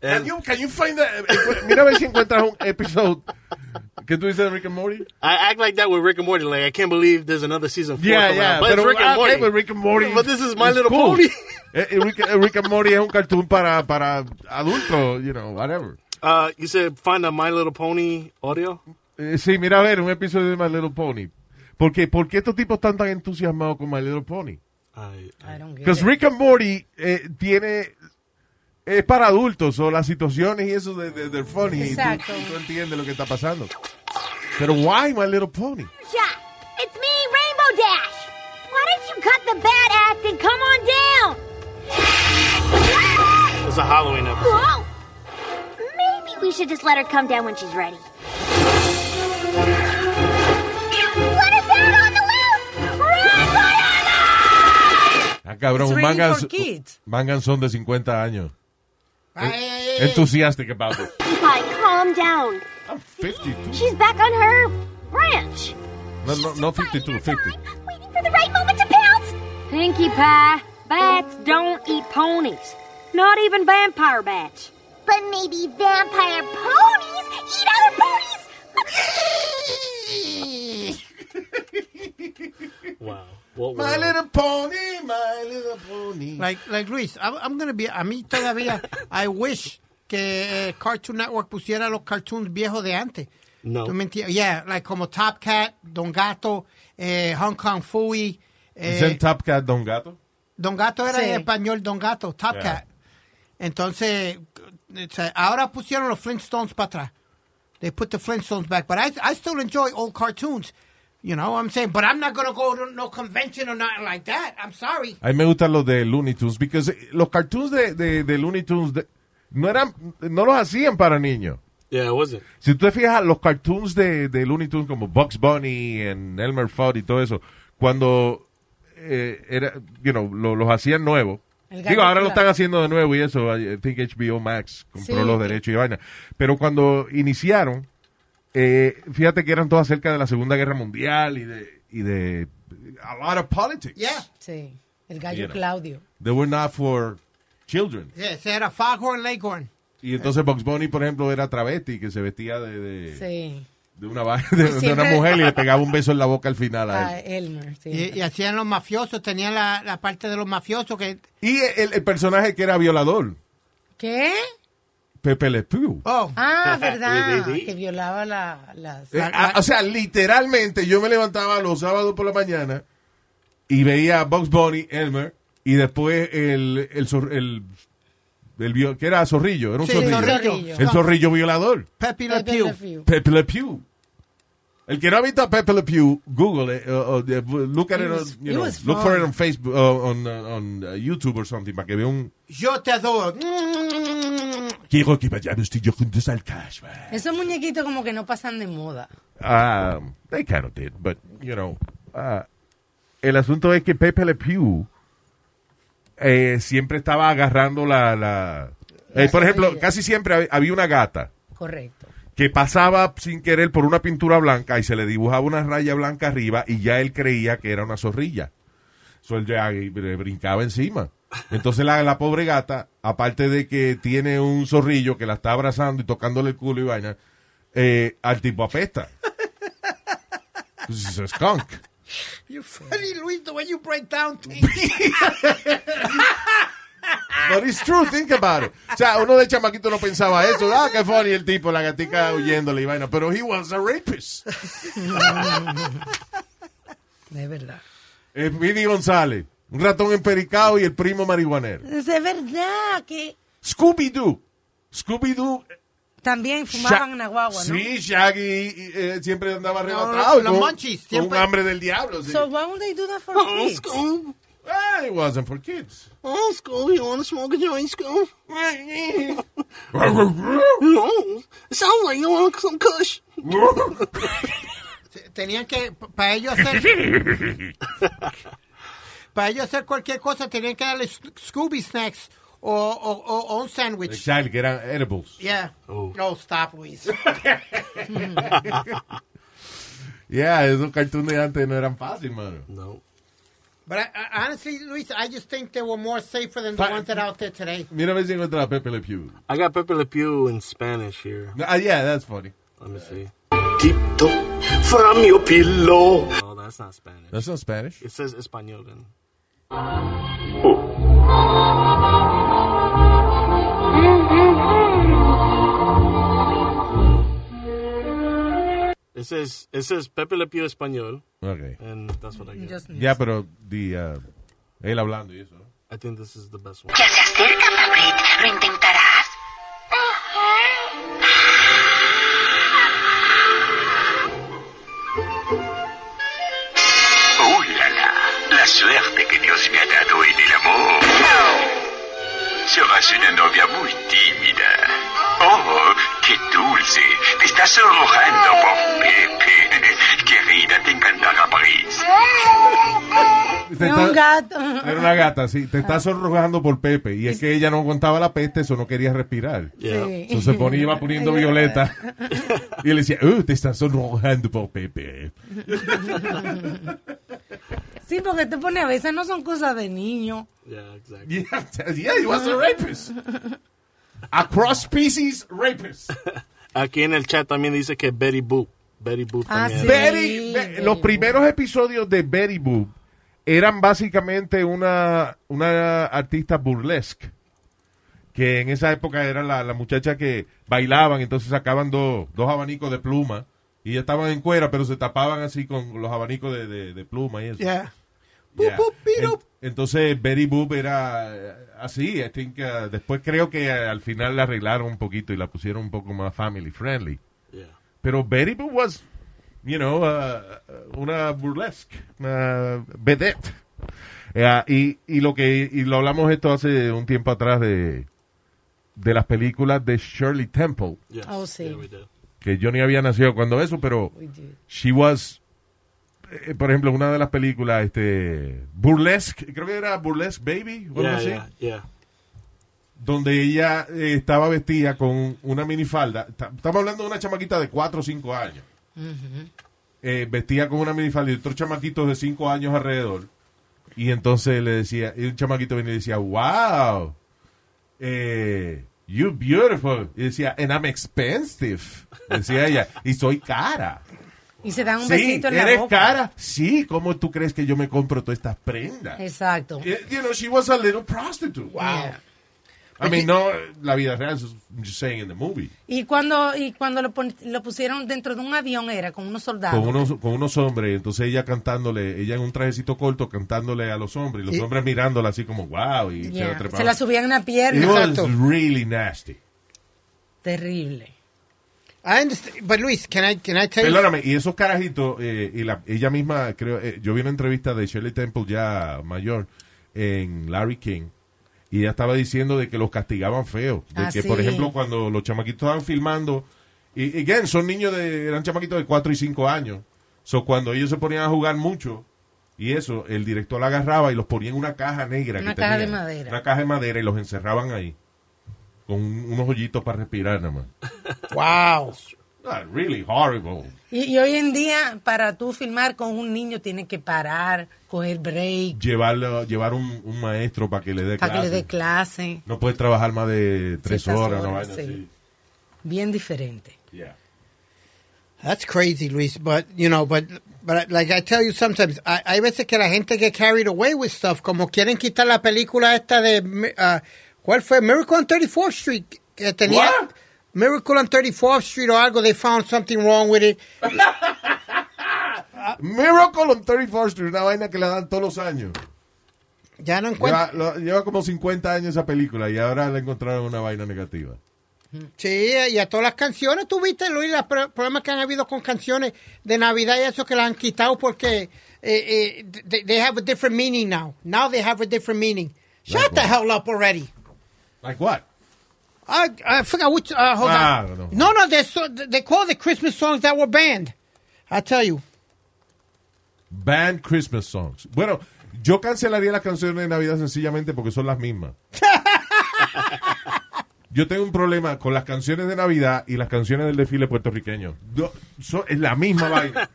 Can you, can you find that? eh, Mira a ver si encuentras un episodio que tú dices de Rick and Morty. I act like that with Rick and Morty. Like I can't believe there's another season four. Yeah, yeah. But pero Rick and Morty. okay, but Rick and Morty. But this is My Little cool. Pony. Eh, eh, Rick, eh, Rick and Morty es un cartoon para, para adultos, you know, whatever. Uh, you said find a My Little Pony audio. Eh, sí, mira a ver, un episodio de My Little Pony. Porque, ¿Por qué estos tipos están tan entusiasmados con My Little Pony? I, I don't get Because. Rick and Morty eh, tiene... Es para adultos, o las situaciones y eso de, de, they're funny. tú- Exacto. y tú entiendes lo que está pasando. Pero why My Little Pony? Jack, it's me, Rainbow Dash. Why don't you cut the bad act and come on down? It's a Halloween episode. Whoa! Maybe we should just let her come down when she's ready. Let us out on the loose! Run, Viola! Ah, cabrón, un for mangan son de 50 años. Enthusiastic about it. Hi, calm down. I'm 52. She's back on her ranch. No, no, no 52, 50. Waiting for the right moment to pounce. Pinkie Pie, bats don't eat ponies. Not even vampire bats. But maybe vampire ponies eat other ponies. [laughs] Wow. What My world? little pony, my little pony. Like, like Luis, I'm, I'm gonna be, a mí todavía, [laughs] I wish que eh, Cartoon Network pusiera los cartoons viejos de antes. No. ¿Tú me entiendes? Yeah, like como Top Cat, Don Gato, eh, Hong Kong Fooey. eh, ¿Es Top Cat Don Gato? Don Gato era Sí. en español Don Gato, Top Yeah. Cat. Entonces, ahora pusieron los Flintstones para atrás. They put the Flintstones back, but I, I still enjoy old cartoons. You know what I'm saying? But I'm not going to go to no convention or nothing like that. I'm sorry. A mí me gustan los de Looney Tunes, porque los cartoons de, de, de Looney Tunes de- no eran, no los hacían para niños. Yeah, it wasn't. Si tú te fijas, los cartoons de, de Looney Tunes como Bugs Bunny and Elmer Fudd y todo eso, cuando eh, era, you know, lo- los hacían nuevos, Digo, ahora lo están haciendo de nuevo y eso. I think HBO Max compró Sí. los derechos y vaina. Pero cuando iniciaron, eh, fíjate que eran todas acerca de la Segunda Guerra Mundial y de, y de a lot of politics. Yeah. Sí, el gallo You know. Claudio. They were not for children. Yeah, era Foghorn Leghorn. Y entonces Bugs Bunny, por ejemplo, era travesti, que se vestía de, de, Sí. de una, va- [laughs] de, de una Siempre- mujer y le pegaba un beso en la boca al final a Ah, él. Elmer, sí. Y, y hacían los mafiosos, tenían la, la parte de los mafiosos que... Y el, el personaje que era violador, ¿Qué? Pepe Le Pew. Oh. Ah, [laughs] verdad. Que violaba la, las... Eh, ah, o sea, literalmente yo me levantaba los sábados por la mañana y veía a Bugs Bunny, Elmer, y después el, el, el, el que era zorrillo, era un Sí, zorrillo. zorrillo. El zorrillo violador. Pepe Le Pew. Pepe Le Pew. El que no ha visto a Pepe Le Pew, Google it, uh, uh, look at It was- on, you it know, look for it on Facebook, uh, on, uh, on uh, YouTube or something, para que vea un... Yo te adoro. Quiero que vayamos tú y yo juntos al cash. Esos muñequitos como que no pasan de moda. Um, they kind of did, but, you know, uh, el asunto es que Pepe Le Pew eh, siempre estaba agarrando la... la eh, por ejemplo, casi siempre hab- había una gata Correcto. que pasaba sin querer por una pintura blanca y se le dibujaba una raya blanca arriba y ya él creía que era una zorrilla. So él ya eh, brincaba encima. Entonces la, la pobre gata, aparte de que tiene un zorrillo que la está abrazando y tocándole el culo y vaina, eh, al tipo apesta. Pues es a skunk. You're funny, Luis, the way you break down things. But it's true, think about it. O sea, uno de chamaquito no pensaba eso. Ah, qué funny el tipo, la gatica huyéndole y vaina. Pero he was a rapist. [laughs] De verdad. Eh, González, un ratón empericado y el primo marihuanero. Es de verdad que Scooby-Doo. Scooby-Doo. también fumaban la guagua, ¿no? Sí, Shaggy eh, siempre andaba No, arrebatado. los con- monchis, Con siempre- un hambre del diablo. sí. So why would they do that for Oh, kids? Scoob. Ah, it wasn't for kids. Oh, Scoob, you want to smoke a joint, Scoob? [laughs] no. It sounds like you want some kush. [laughs] Tenían que, para ellos hacer, [laughs] para ellos hacer cualquier cosa, tenían que darle Scooby Snacks o, o, o, o un sándwich. Exactly, que eran edibles. Yeah. Oh. stop, Luis. [laughs] [laughs] Yeah, esos cartoons de antes no eran fáciles, mano. No. But I, I, honestly, Luis, I just think they were more safer than the ones that are out there today. Mira a ver si encuentra a Pepe Le Pew. I got Pepe Le Pew in Spanish here. Ah, yeah, that's funny. Let me see. Tiptoe from your pillow. Oh, that's not Spanish. That's not Spanish. It says Espanol then. It says it says Pepe Le Pew Español, Okay. and that's what I get. Just Ya, pero di, uh, él hablando y eso. I think this is the best one. Ya se acerca, Fabrit. ¿Lo intentarás? Suerte que Dios me ha dado en el amor. Serás una novia muy tímida. Oh, qué dulce. Te estás sonrojando por Pepe. Querida, te encantará Es está- un gato. Era una gata, sí. Te está sonrojando por Pepe. Y es que ella no aguantaba la peste, eso no quería respirar. Yeah. Sí. Entonces se ponía, iba poniendo violeta. [laughs] Y él decía, oh, te estás sonrojando por Pepe. [laughs] Sí, porque te pone a veces no son cosas de niño. Yeah, exactly. [laughs] Yeah, yeah, he was a rapist. A cross-species rapist. [laughs] Aquí en el chat también dice que Betty Boop. Betty Boop Ah, también. sí. Betty, Be- Betty los Boop. primeros episodios de Betty Boop eran básicamente una, una artista burlesque. Que en esa época era la, la muchacha que bailaban, entonces sacaban dos dos abanicos de pluma. Y ya estaban en cuera, pero se tapaban así con los abanicos de, de- de pluma y eso. Yeah. Yeah. Boop, boop, En- entonces Betty Boop era eh, así. I think, uh, después creo que eh, al final la arreglaron un poquito y la pusieron un poco más family friendly. Yeah. Pero Betty Boop was, you know, uh, una burlesque, una vedette. Eh, y, y lo que y lo hablamos esto hace un tiempo atrás de de las películas de Shirley Temple, Yes. Oh, sí. Que yo ni había nacido cuando eso, pero she was eh, por ejemplo, una de las películas, este, Burlesque, creo que era Burlesque Baby, o algo así, yeah, yeah. donde ella eh, estaba vestida con una minifalda. Ta- Estamos hablando de una chamaquita de 4 o 5 años. eh, vestía con una minifalda y otros chamaquitos de 5 años alrededor. Y entonces le decía, y un chamaquito venía y decía, wow, eh, you beautiful. Y decía, and I'm expensive. Decía ella, y soy cara. Y se dan un sí, besito en la eres boca. cara. Sí, ¿cómo tú crees que yo me compro todas estas prendas? Exacto. You you know, she was a little prostitute. Wow. I mean, no la vida real, I'm just saying in the movie. Y cuando, y cuando lo, pon- lo pusieron dentro de un avión era con unos soldados. Con unos, con unos hombres, entonces ella cantándole, ella en un trajecito corto cantándole a los hombres, y los Y- hombres mirándola así como, wow, y Yeah. se. Se la subían en la pierna. It was really nasty. Terrible. I understand, but Luis, can I, can I tell you? Perdóname, y esos carajitos, eh, y la, ella misma, creo, eh, yo vi una entrevista de Shirley Temple ya mayor en Larry King, y ella estaba diciendo de que los castigaban feo. De Ah, que, sí. por ejemplo, cuando los chamaquitos estaban filmando, y again, son niños de, eran chamaquitos de 4 y 5 años. So, cuando ellos se ponían a jugar mucho, y eso, el director la agarraba y los ponía en una caja negra. Una que caja de madera. Una caja de madera y los encerraban ahí. Con unos hoyitos para respirar nada más. [laughs] Wow. Really horrible. Y, y hoy en día, para tú filmar con un niño, tienes que parar, coger break, llevarlo, llevar un, un maestro para que le dé para que le clase. dé clase. No puedes trabajar más de tres horas, vaina sí. así. Bien diferente. Yeah. That's crazy, Luis. But you know, but but like I tell you, sometimes hay, hay veces que la gente get carried away with stuff, como quieren quitar la película esta de uh, ¿cuál fue? Miracle on 34th Street que tenía What? Miracle on 34th Street o algo. They found something wrong with it. Miracle on 34th Street, una vaina que le dan todos los años. Ya no encuentro. lleva como 50 años esa película y ahora le encontraron una vaina negativa. Sí, y a todas las canciones, tú viste, Luis, los pro- problemas que han habido con canciones de Navidad y eso que las han quitado porque eh, eh, they, they have a different meaning now. Now they have a different meaning. Shut the hell up already. Like what? I, I forgot which. Uh, hold Ah, on. Know. No, no, they so, they call the Christmas songs that were banned. I tell you. Banned Christmas songs. Bueno, yo cancelaría las canciones de Navidad sencillamente porque son las mismas. [laughs] Yo tengo un problema con las canciones de Navidad y las canciones del desfile puertorriqueño. Yo- so- es la misma vaina.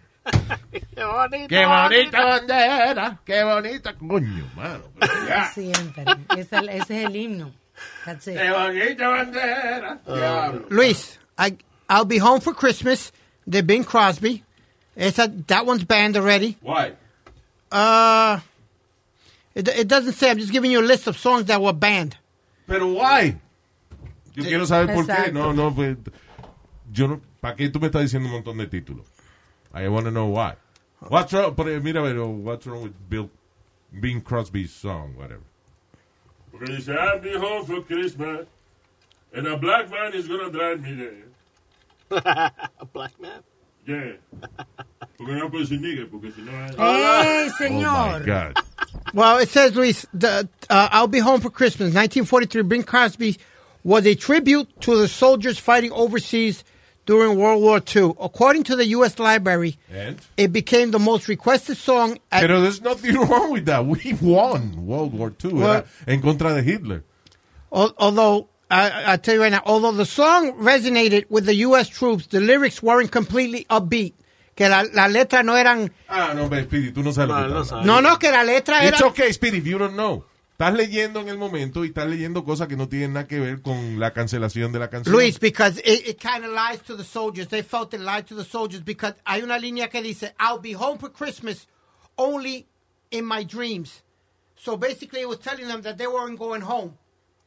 Qué bonito. ¡Qué bonita bandera! ¡Qué bonita! Coño, mano. Siempre. Ese, ese es el himno. That's it. ¡Qué bandera! Diablo. Luis, I I'll be home for Christmas. The Bing Crosby. Esa, that one's banned already. Why? Uh, it, it doesn't say. I'm just giving you a list of songs that were banned. Pero why? Yo quiero saber por qué. Exacto. No, no, pues, yo no, ¿para qué tú me estás diciendo un montón de títulos? I want to know why. What's wrong? Pero, mira, pero what's wrong with Bill Bing Crosby's song, whatever. Porque dice, I'll be home for Christmas, and a black man is gonna drive me there. [laughs] A black man. Yeah. [laughs] Porque no puedo decir nigga, porque si no... ¡Ey, Oh my God. Well, it says, Luis, the, uh, I'll be home for Christmas. 1943, Bing Crosby was a tribute to the soldiers fighting overseas during World War II. According to the U.S. Library, And? it became the most requested song at Pero there's nothing [laughs] wrong with that. We won World War II Well- era en contra de Hitler. Although I, I tell you right now, although the song resonated with the U.S. troops, the lyrics weren't completely upbeat. Que la, la letra no eran. Ah, no, but Speedy, tú no sabes No, lo que no estás. No, no, que la letra era. It's okay, Speedy, if you don't know. Estás leyendo en el momento y estás leyendo cosas que no tienen nada que ver con la cancelación de la canción. Luis, because it, it kind of lies to the soldiers. They felt it lied to the soldiers because hay una línea que dice, I'll be home for Christmas only in my dreams. So basically, it was telling them that they weren't going home.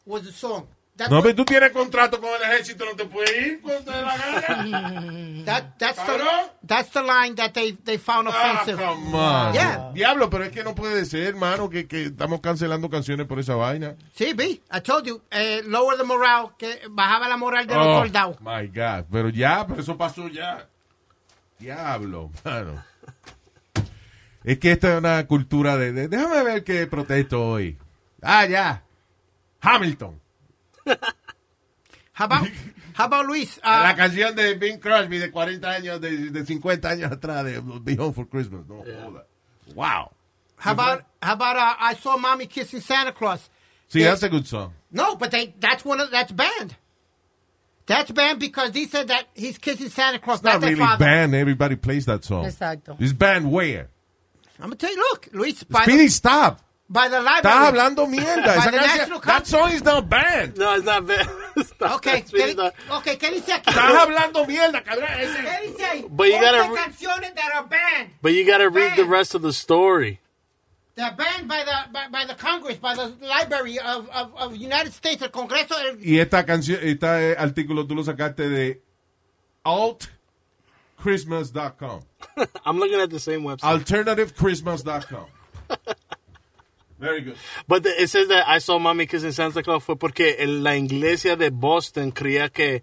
Was the song. No, pero tú tienes contrato con el ejército, no te puedes ir cuando te dé la gana. [laughs] that, that's, the, Cabrón. that's the line that they, they found Ah, offensive. come on. Yeah. Diablo, pero es que no puede ser, hermano, que, que estamos cancelando canciones por esa vaina. Sí, vi. I told you. eh, lower the morale. Que bajaba la moral de los Oh, soldados. my God. Pero ya, pero eso pasó ya. Diablo, mano. Es que esta es una cultura de, de- Déjame ver qué protesto hoy. Ah, ya. Hamilton. [laughs] How about, How about Luis? [laughs] Uh, La canción de Bing Crosby de 40 años, de, de 50 años atrás, de Be Home for Christmas. No, joda. Wow. how about how about uh, I saw mommy kissing Santa Claus? See, They- that's a good song. No, but they that's one of that's banned. That's banned because he said that he's kissing Santa Claus, It's not not really father. banned. Everybody plays that song. Exacto. It's banned where? I'm gonna tell you, look, Luis, Speedy, stop. By the library. Estás hablando mierda. By Esa the canción- that song is not banned. No, it's not bad. [laughs] Okay, ¿qué, okay, ¿qué dice aquí? Estás hablando mierda, cabrón. ¿Qué dice ahí? But you gotta Once re- canciones that are banned. But you gotta read the rest of the story. They're banned by the by, by the Congress, by the Library of, of, of United States, el Congreso. El, Y esta canción, este artículo tú lo sacaste de altchristmas.com. [laughs] I'm looking at the same website. Alternativechristmas.com. [laughs] Very good. But the- it says that I saw mommy kissing Santa Claus fue porque en la iglesia de Boston creía que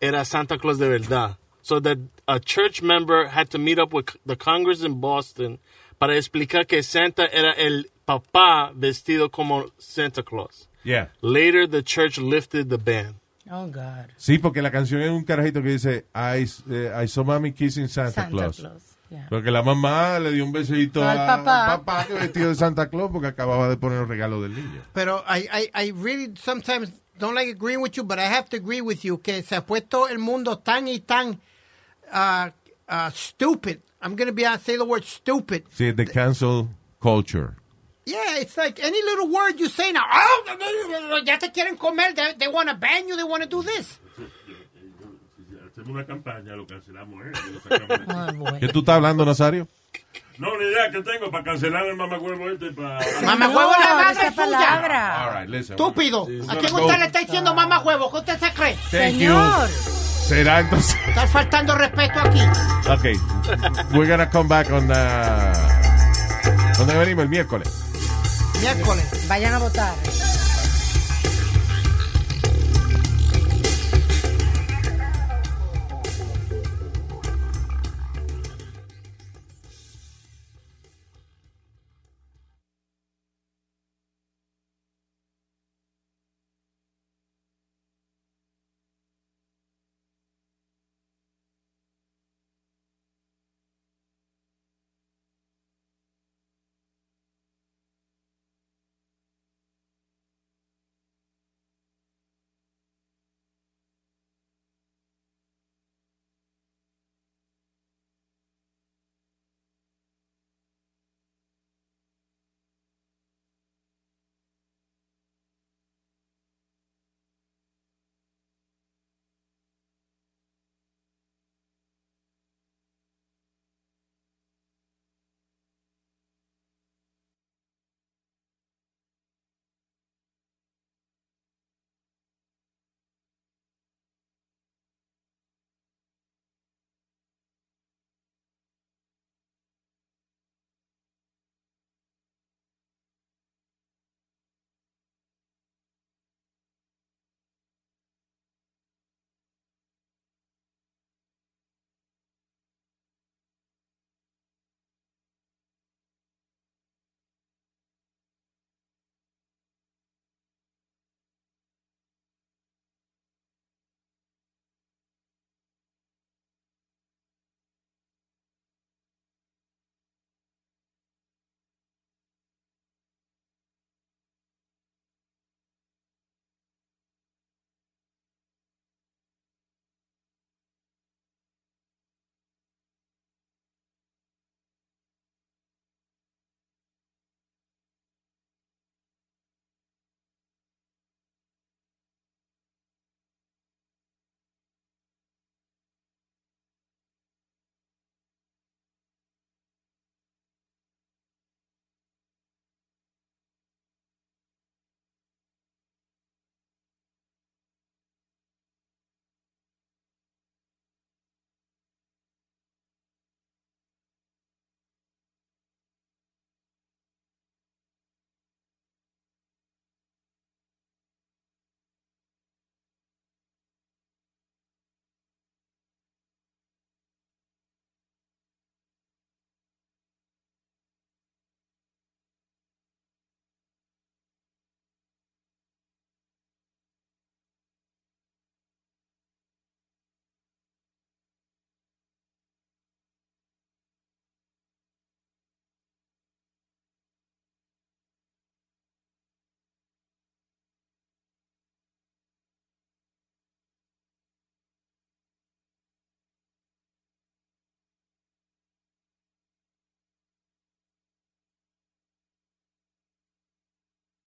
era Santa Claus de verdad. So that a church member had to meet up with the Congress in Boston para explicar que Santa era el papá vestido como Santa Claus. Yeah. Later, the church lifted the ban. Oh, God. Sí, porque la canción es un carajito que dice I, eh, I saw mommy kissing Santa, Santa Claus. Claus, yeah. Porque la mamá le dio un besito Al a- papá. al papá que vestido de Santa Claus porque acababa de poner el regalo del niño. pero I, I, I really sometimes don't like agreeing with you, but I have to agree with you que se ha puesto el mundo tan y tan uh, uh, stupid. I'm going to be honest, say the word stupid. Sí, the cancel culture. Yeah, it's like any little word you say now. Oh, ya te quieren comer. They, they want to ban you. They want to do this. Hacemos una campaña, lo cancelamos, ¿eh? Lo. [laughs] ¿Qué tú estás hablando, Nazario? No, ni idea que tengo para cancelar el mamacuevo este para... Mamá huevo la madre palabra. All right, listen. Estúpido. ¿A quién Go. usted le está diciendo mamá huevo? ¿Qué usted se cree? Thank you. Será entonces. Está faltando respeto aquí. Okay. We're gonna come back on. Uh, ¿Dónde venimos? El miércoles. Miércoles. Vayan a votar.